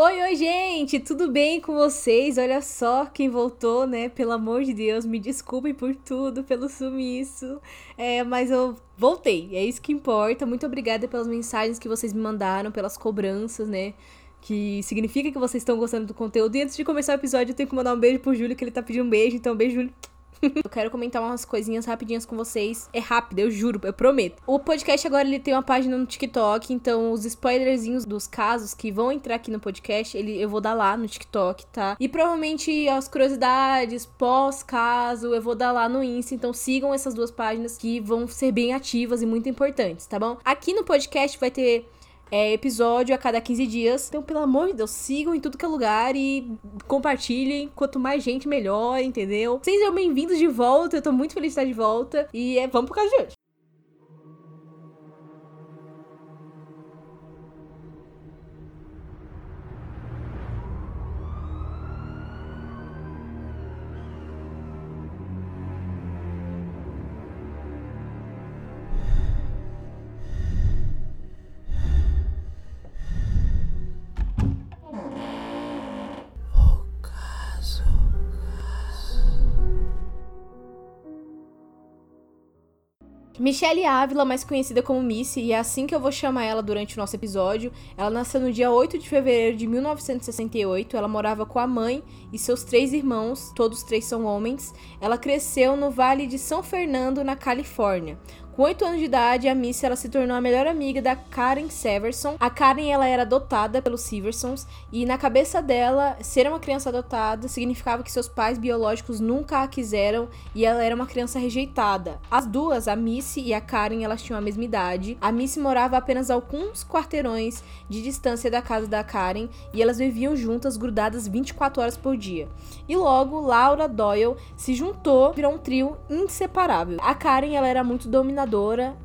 Oi, oi, gente, tudo bem com vocês? Olha só quem voltou, né? Pelo amor de Deus, me desculpem por tudo, pelo sumiço. É, mas eu voltei, é isso que importa. Muito obrigada pelas mensagens que vocês me mandaram, pelas cobranças, né? Que significa que vocês estão gostando do conteúdo. E antes de começar o episódio, eu tenho que mandar um beijo pro Júlio, que ele tá pedindo um beijo. Então, beijo, Júlio. eu quero comentar umas coisinhas rapidinhas com vocês. É rápido, eu juro, eu prometo. O podcast agora ele tem uma página no TikTok, então os spoilerzinhos dos casos que vão entrar aqui no podcast, ele, eu vou dar lá no TikTok, tá? E provavelmente as curiosidades pós-caso eu vou dar lá no Insta, então sigam essas duas páginas que vão ser bem ativas e muito importantes, tá bom? Aqui no podcast vai ter é, episódio a cada 15 dias. Então, pelo amor de Deus, sigam em tudo que é lugar e compartilhem. Quanto mais gente, melhor, entendeu? Sejam bem-vindos de volta. Eu tô muito feliz de estar de volta. E é, vamos pro caso de hoje. Michelle Ávila, mais conhecida como Missy, e é assim que eu vou chamar ela durante o nosso episódio. Ela nasceu no dia 8 de fevereiro de 1968. Ela morava com a mãe e seus três irmãos, todos três são homens. Ela cresceu no Vale de São Fernando, na Califórnia. Com 8 anos de idade, a Missy ela se tornou a melhor amiga da Karen Severson. A Karen ela era adotada pelos Seversons e na cabeça dela, ser uma criança adotada significava que seus pais biológicos nunca a quiseram e ela era uma criança rejeitada. As duas, a Missy e a Karen, elas tinham a mesma idade. A Missy morava apenas alguns quarteirões de distância da casa da Karen e elas viviam juntas, grudadas 24 horas por dia. E logo, Laura Doyle se juntou, virou um trio inseparável. A Karen ela era muito dominadora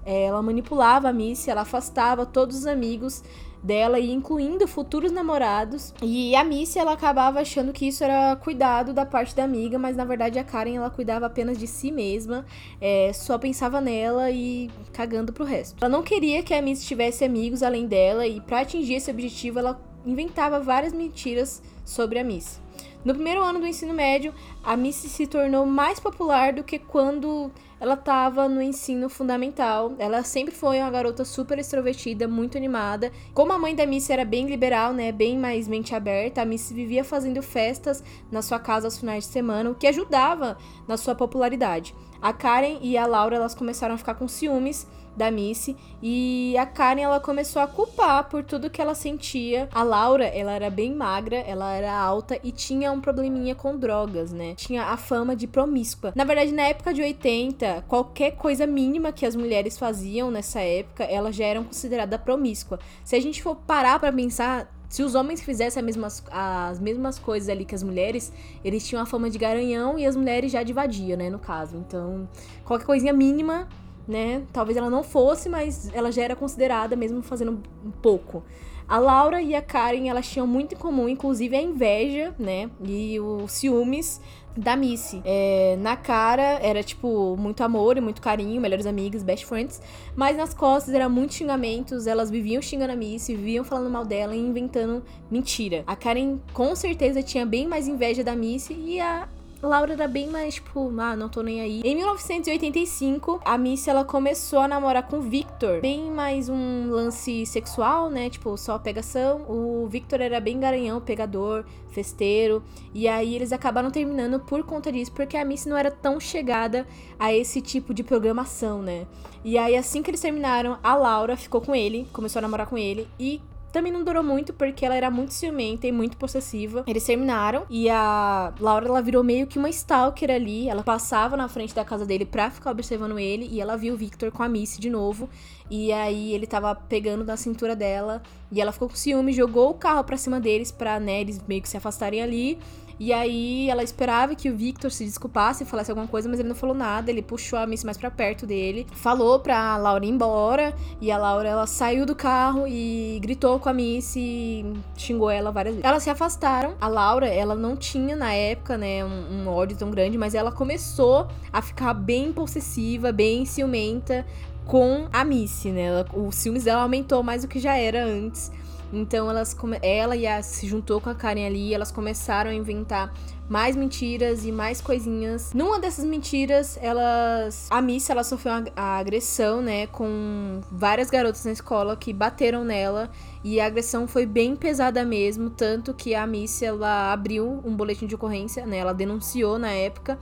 é, ela manipulava a Missy, ela afastava todos os amigos dela incluindo futuros namorados. E a Missy ela acabava achando que isso era cuidado da parte da amiga, mas na verdade a Karen ela cuidava apenas de si mesma, é, só pensava nela e cagando pro resto. Ela não queria que a Missy tivesse amigos além dela e para atingir esse objetivo ela inventava várias mentiras sobre a Missy. No primeiro ano do ensino médio, a Missy se tornou mais popular do que quando ela estava no ensino fundamental. Ela sempre foi uma garota super extrovertida, muito animada. Como a mãe da Missy era bem liberal, né, bem mais mente aberta, a Missy vivia fazendo festas na sua casa aos finais de semana, o que ajudava na sua popularidade. A Karen e a Laura, elas começaram a ficar com ciúmes da Missy e a Karen ela começou a culpar por tudo que ela sentia. A Laura, ela era bem magra, ela era alta e tinha um probleminha com drogas, né? Tinha a fama de promíscua. Na verdade, na época de 80, qualquer coisa mínima que as mulheres faziam nessa época, elas já eram consideradas promíscua. Se a gente for parar para pensar, se os homens fizessem as mesmas, as mesmas coisas ali que as mulheres, eles tinham a fama de garanhão e as mulheres já de vadia, né, no caso. Então, qualquer coisinha mínima né? Talvez ela não fosse, mas ela já era considerada mesmo fazendo pouco. A Laura e a Karen, elas tinham muito em comum, inclusive a inveja, né? E os ciúmes da Missy. É, na cara era, tipo, muito amor e muito carinho, melhores amigas, best friends. Mas nas costas era muito xingamentos, elas viviam xingando a Missy, viviam falando mal dela e inventando mentira. A Karen com certeza tinha bem mais inveja da Missy e a Laura era bem mais, tipo, ah, não tô nem aí. Em 1985, a Missy, ela começou a namorar com o Victor. Bem mais um lance sexual, né? Tipo, só pegação. O Victor era bem garanhão, pegador, festeiro. E aí eles acabaram terminando por conta disso, porque a Missy não era tão chegada a esse tipo de programação, né? E aí, assim que eles terminaram, a Laura ficou com ele, começou a namorar com ele e também não durou muito porque ela era muito ciumenta e muito possessiva. Eles terminaram e a Laura ela virou meio que uma stalker ali. Ela passava na frente da casa dele pra ficar observando ele e ela viu o Victor com a Missy de novo. E aí ele tava pegando na cintura dela e ela ficou com ciúme, jogou o carro pra cima deles pra, né, eles meio que se afastarem ali. E aí ela esperava que o Victor se desculpasse e falasse alguma coisa, mas ele não falou nada. Ele puxou a Missy mais para perto dele, falou pra Laura ir embora. E a Laura ela saiu do carro e gritou com a Missy xingou ela várias vezes. Elas se afastaram. A Laura, ela não tinha na época, né, um, um ódio tão grande, mas ela começou a ficar bem possessiva, bem ciumenta com a Missy, né? Ela, o ciúmes dela aumentou mais do que já era antes. Então elas ela e a se juntou com a Karen ali, elas começaram a inventar mais mentiras e mais coisinhas. Numa dessas mentiras, elas a Miss ela sofreu a agressão, né, com várias garotas na escola que bateram nela e a agressão foi bem pesada mesmo, tanto que a Miss ela abriu um boletim de ocorrência, né? Ela denunciou na época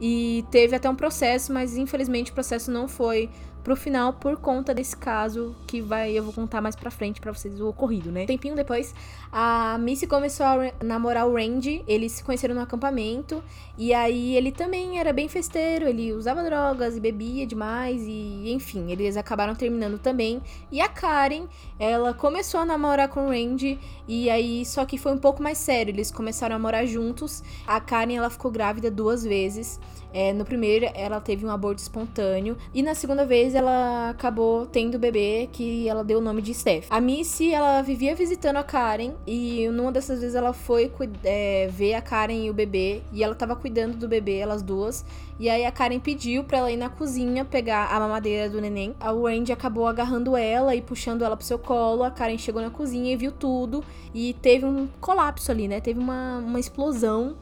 e teve até um processo, mas infelizmente o processo não foi pro final por conta desse caso que vai eu vou contar mais pra frente para vocês o ocorrido, né? Tempinho depois, a Missy começou a namorar o Randy, eles se conheceram no acampamento e aí ele também era bem festeiro, ele usava drogas e bebia demais e enfim, eles acabaram terminando também. E a Karen, ela começou a namorar com o Randy e aí só que foi um pouco mais sério, eles começaram a morar juntos. A Karen ela ficou grávida duas vezes. É, no primeiro, ela teve um aborto espontâneo. E na segunda vez, ela acabou tendo o bebê que ela deu o nome de Steph. A Missy, ela vivia visitando a Karen. E numa dessas vezes, ela foi é, ver a Karen e o bebê. E ela tava cuidando do bebê, elas duas. E aí a Karen pediu pra ela ir na cozinha pegar a mamadeira do neném. A Wendy acabou agarrando ela e puxando ela pro seu colo. A Karen chegou na cozinha e viu tudo. E teve um colapso ali, né? Teve uma, uma explosão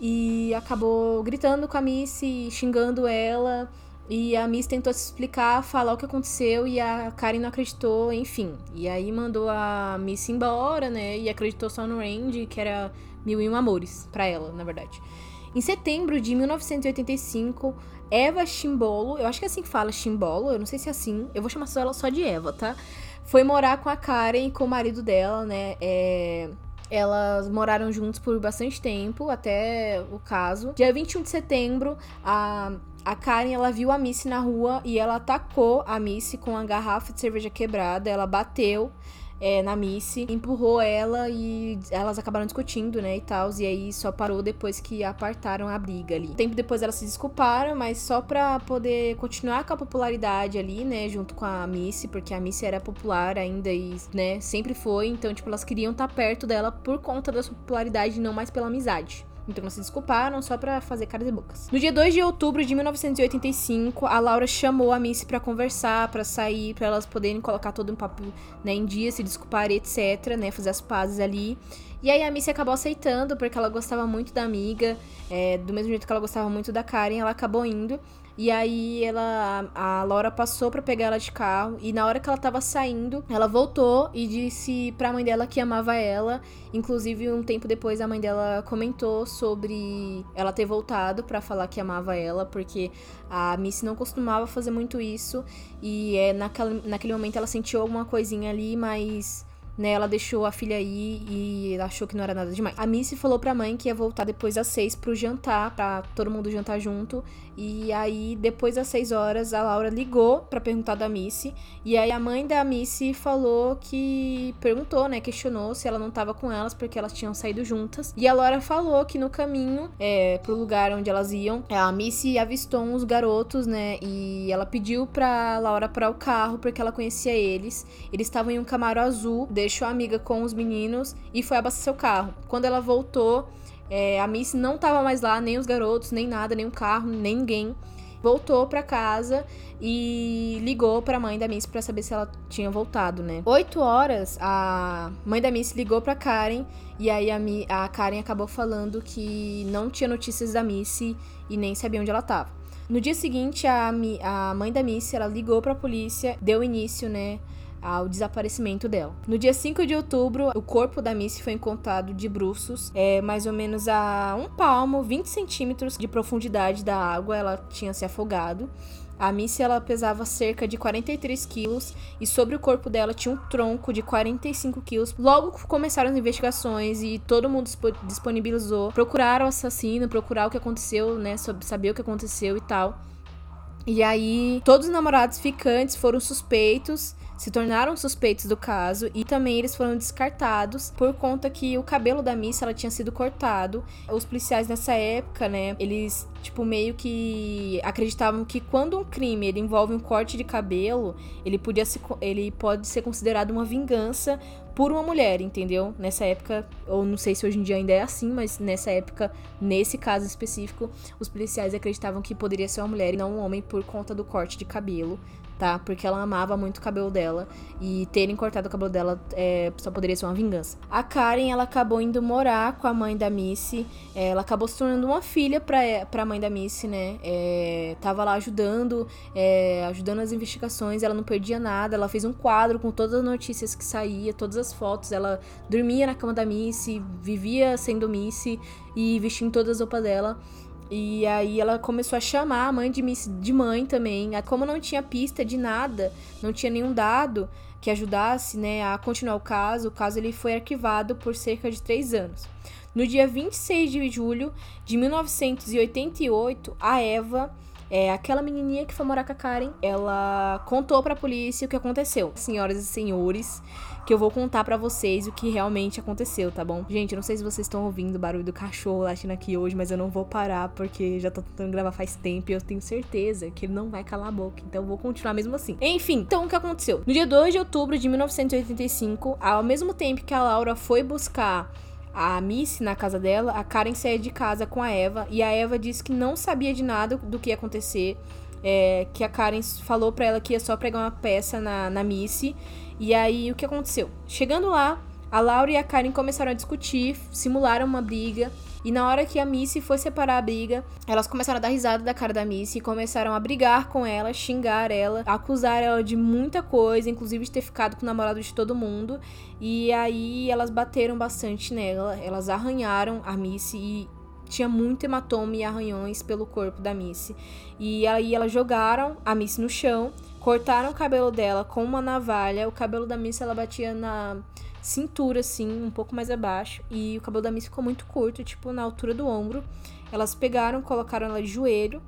e acabou gritando com a Missy, xingando ela. E a Miss tentou se explicar, falar o que aconteceu e a Karen não acreditou, enfim. E aí mandou a Miss embora, né? E acreditou só no Randy, que era mil e um amores para ela, na verdade. Em setembro de 1985, Eva Chimbolo, eu acho que é assim que fala Chimbolo, eu não sei se é assim, eu vou chamar ela só de Eva, tá? Foi morar com a Karen e com o marido dela, né? É, elas moraram juntos por bastante tempo, até o caso. Dia 21 de setembro, a, a Karen ela viu a Missy na rua e ela atacou a Missy com a garrafa de cerveja quebrada. Ela bateu é, na Missy, empurrou ela e elas acabaram discutindo, né, e tal. E aí só parou depois que apartaram a briga ali. Tempo depois elas se desculparam, mas só pra poder continuar com a popularidade ali, né, junto com a Missy, porque a Missy era popular ainda e, né, sempre foi. Então, tipo, elas queriam estar tá perto dela por conta da sua popularidade e não mais pela amizade. Então elas se desculparam só para fazer caras e bocas. No dia 2 de outubro de 1985, a Laura chamou a Missy para conversar, para sair, para elas poderem colocar todo um papo né, em dia, se desculpar, etc, né, fazer as pazes ali. E aí a Missy acabou aceitando, porque ela gostava muito da amiga, é, do mesmo jeito que ela gostava muito da Karen, ela acabou indo. E aí ela a Laura passou para pegar ela de carro e na hora que ela tava saindo, ela voltou e disse para a mãe dela que amava ela. Inclusive um tempo depois a mãe dela comentou sobre ela ter voltado para falar que amava ela, porque a Missy não costumava fazer muito isso e é naquele, naquele momento ela sentiu alguma coisinha ali, mas né? Ela deixou a filha aí e achou que não era nada demais. A Missy falou pra mãe que ia voltar depois das seis pro jantar, pra todo mundo jantar junto. E aí, depois das seis horas, a Laura ligou para perguntar da Missy. E aí a mãe da Missy falou que. perguntou, né? Questionou se ela não tava com elas, porque elas tinham saído juntas. E a Laura falou que no caminho, é, pro lugar onde elas iam, a Missy avistou uns garotos, né? E ela pediu pra Laura parar o carro, porque ela conhecia eles. Eles estavam em um Camaro azul, deixou a amiga com os meninos e foi abastecer o carro. Quando ela voltou é, a Miss não tava mais lá, nem os garotos, nem nada, nem o carro, nem ninguém. Voltou para casa e ligou para a mãe da Miss para saber se ela tinha voltado, né? Oito horas, a mãe da Miss ligou para Karen e aí a, a Karen acabou falando que não tinha notícias da Miss e nem sabia onde ela tava. No dia seguinte, a, a mãe da Miss ela ligou para a polícia, deu início, né, ao desaparecimento dela. No dia 5 de outubro, o corpo da Missy foi encontrado de bruços, é, mais ou menos a um palmo, 20 centímetros de profundidade da água, ela tinha se afogado. A Missy ela pesava cerca de 43 quilos e sobre o corpo dela tinha um tronco de 45 quilos. Logo começaram as investigações e todo mundo disponibilizou procurar o assassino, procurar o que aconteceu, né, saber o que aconteceu e tal. E aí, todos os namorados ficantes foram suspeitos se tornaram suspeitos do caso e também eles foram descartados por conta que o cabelo da Missa ela tinha sido cortado. Os policiais nessa época, né, eles tipo meio que acreditavam que quando um crime ele envolve um corte de cabelo, ele podia se, ele pode ser considerado uma vingança por uma mulher, entendeu? Nessa época, ou não sei se hoje em dia ainda é assim, mas nessa época, nesse caso específico, os policiais acreditavam que poderia ser uma mulher e não um homem por conta do corte de cabelo tá? Porque ela amava muito o cabelo dela e terem cortado o cabelo dela é, só poderia ser uma vingança. A Karen, ela acabou indo morar com a mãe da Missy, é, ela acabou se tornando uma filha pra, pra mãe da Missy, né? É, tava lá ajudando, é, ajudando as investigações, ela não perdia nada, ela fez um quadro com todas as notícias que saía, todas as fotos, ela dormia na cama da Missy, vivia sendo Missy e vestindo todas as roupas dela. E aí ela começou a chamar a mãe de, de mãe também. Como não tinha pista de nada, não tinha nenhum dado que ajudasse né, a continuar o caso, o caso ele foi arquivado por cerca de três anos. No dia 26 de julho de 1988, a Eva é, aquela menininha que foi morar com a Karen, ela contou pra polícia o que aconteceu. Senhoras e senhores, que eu vou contar para vocês o que realmente aconteceu, tá bom? Gente, eu não sei se vocês estão ouvindo o barulho do cachorro latindo aqui hoje, mas eu não vou parar porque já tô tentando gravar faz tempo e eu tenho certeza que ele não vai calar a boca, então eu vou continuar mesmo assim. Enfim, então o que aconteceu? No dia 2 de outubro de 1985, ao mesmo tempo que a Laura foi buscar a Missy na casa dela, a Karen saiu de casa com a Eva e a Eva disse que não sabia de nada do que ia acontecer. É, que a Karen falou para ela que ia só pregar uma peça na, na Missy. E aí o que aconteceu? Chegando lá, a Laura e a Karen começaram a discutir, simularam uma briga. E na hora que a Missy foi separar a briga, elas começaram a dar risada da cara da Missy, começaram a brigar com ela, xingar ela, acusar ela de muita coisa, inclusive de ter ficado com o namorado de todo mundo. E aí elas bateram bastante nela, elas arranharam a Missy e tinha muito hematoma e arranhões pelo corpo da Missy. E aí elas jogaram a Missy no chão, cortaram o cabelo dela com uma navalha. O cabelo da Missy ela batia na cintura, assim, um pouco mais abaixo. E o cabelo da Miss ficou muito curto, tipo, na altura do ombro. Elas pegaram, colocaram ela de joelho,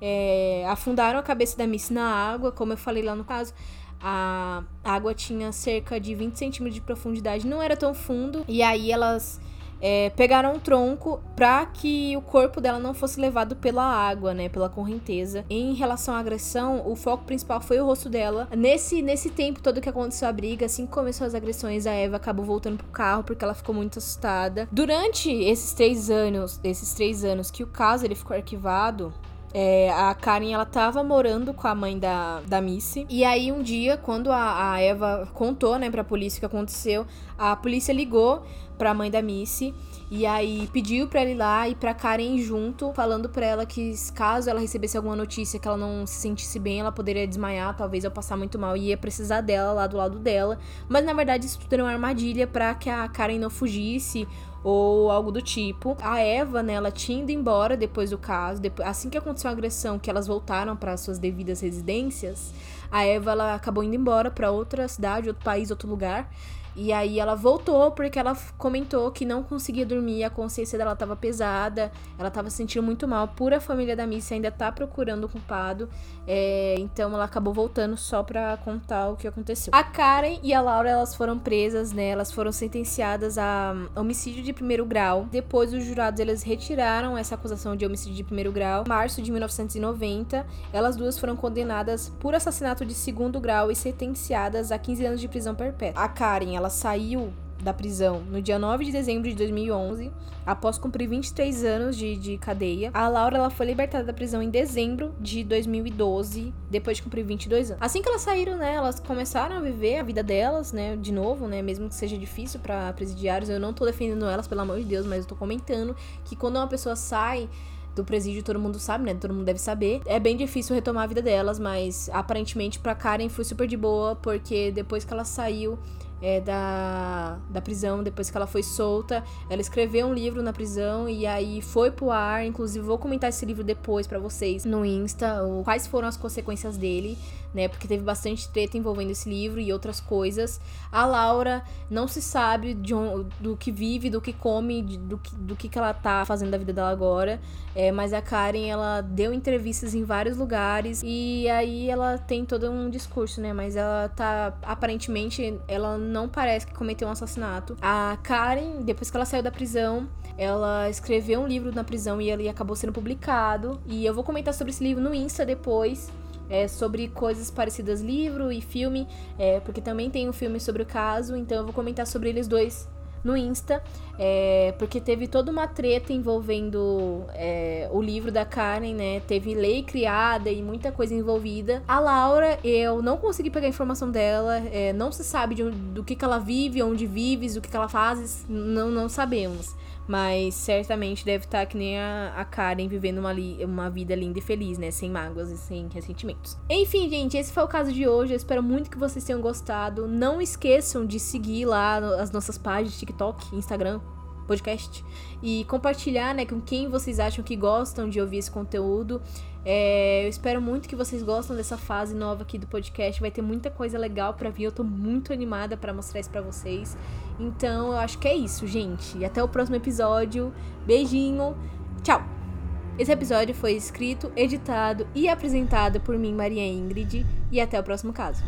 é, afundaram a cabeça da Miss na água, como eu falei lá no caso. A água tinha cerca de 20 centímetros de profundidade, não era tão fundo. E aí elas é, pegaram um tronco para que o corpo dela não fosse levado pela água, né, pela correnteza. Em relação à agressão, o foco principal foi o rosto dela. Nesse, nesse tempo todo que aconteceu a briga, assim que começou as agressões, a Eva acabou voltando pro carro porque ela ficou muito assustada. Durante esses três anos, esses três anos que o caso ele ficou arquivado, é, a Karen, ela tava morando com a mãe da, da Missy. E aí, um dia, quando a, a Eva contou, né, pra polícia o que aconteceu, a polícia ligou pra mãe da Missy. E aí pediu pra ela ir lá e pra Karen junto, falando pra ela que caso ela recebesse alguma notícia que ela não se sentisse bem, ela poderia desmaiar, talvez eu passar muito mal e ia precisar dela lá do lado dela. Mas na verdade isso tudo era uma armadilha para que a Karen não fugisse ou algo do tipo. A Eva, né, ela tinha ido embora depois do caso, depois, assim que aconteceu a agressão, que elas voltaram para suas devidas residências, a Eva ela acabou indo embora para outra cidade, outro país, outro lugar. E aí ela voltou porque ela comentou que não conseguia dormir, a consciência dela estava pesada, ela estava se sentindo muito mal. Por a família da Missy ainda tá procurando o culpado. É, então ela acabou voltando só pra contar o que aconteceu. A Karen e a Laura elas foram presas, né? Elas foram sentenciadas a homicídio de primeiro grau. Depois os jurados eles retiraram essa acusação de homicídio de primeiro grau. Em março de 1990, elas duas foram condenadas por assassinato de segundo grau e sentenciadas a 15 anos de prisão perpétua. A Karen, ela ela saiu da prisão no dia 9 de dezembro de 2011, após cumprir 23 anos de, de cadeia. A Laura ela foi libertada da prisão em dezembro de 2012, depois de cumprir 22 anos. Assim que elas saíram, né, elas começaram a viver a vida delas, né, de novo, né, mesmo que seja difícil para presidiários. Eu não tô defendendo elas, pelo amor de Deus, mas eu tô comentando que quando uma pessoa sai do presídio, todo mundo sabe, né? Todo mundo deve saber. É bem difícil retomar a vida delas, mas aparentemente pra Karen foi super de boa, porque depois que ela saiu, é, da, da prisão, depois que ela foi solta. Ela escreveu um livro na prisão e aí foi pro ar. Inclusive, vou comentar esse livro depois para vocês no Insta, quais foram as consequências dele né? Porque teve bastante treta envolvendo esse livro e outras coisas. A Laura não se sabe um, do que vive, do que come, de, do, que, do que, que ela tá fazendo da vida dela agora. É, mas a Karen, ela deu entrevistas em vários lugares e aí ela tem todo um discurso, né? Mas ela tá, aparentemente, ela não parece que cometeu um assassinato. A Karen, depois que ela saiu da prisão, ela escreveu um livro na prisão e ele acabou sendo publicado. E eu vou comentar sobre esse livro no Insta depois é, sobre coisas parecidas livro e filme, é, porque também tem um filme sobre o caso, então eu vou comentar sobre eles dois no Insta, é, porque teve toda uma treta envolvendo é, o livro da Karen, né? Teve lei criada e muita coisa envolvida. A Laura, eu não consegui pegar a informação dela, é, não se sabe de, do que, que ela vive, onde vive, o que, que ela faz, não, não sabemos. Mas certamente deve estar que nem a, a Karen vivendo uma, uma vida linda e feliz, né? Sem mágoas e sem ressentimentos. Enfim, gente, esse foi o caso de hoje. Eu espero muito que vocês tenham gostado. Não esqueçam de seguir lá as nossas páginas, TikTok, Instagram, podcast. E compartilhar, né, com quem vocês acham que gostam de ouvir esse conteúdo. É, eu espero muito que vocês gostem dessa fase nova aqui do podcast. Vai ter muita coisa legal para vir. Eu tô muito animada para mostrar isso para vocês. Então, eu acho que é isso, gente. E até o próximo episódio. Beijinho. Tchau. Esse episódio foi escrito, editado e apresentado por mim, Maria Ingrid, e até o próximo caso.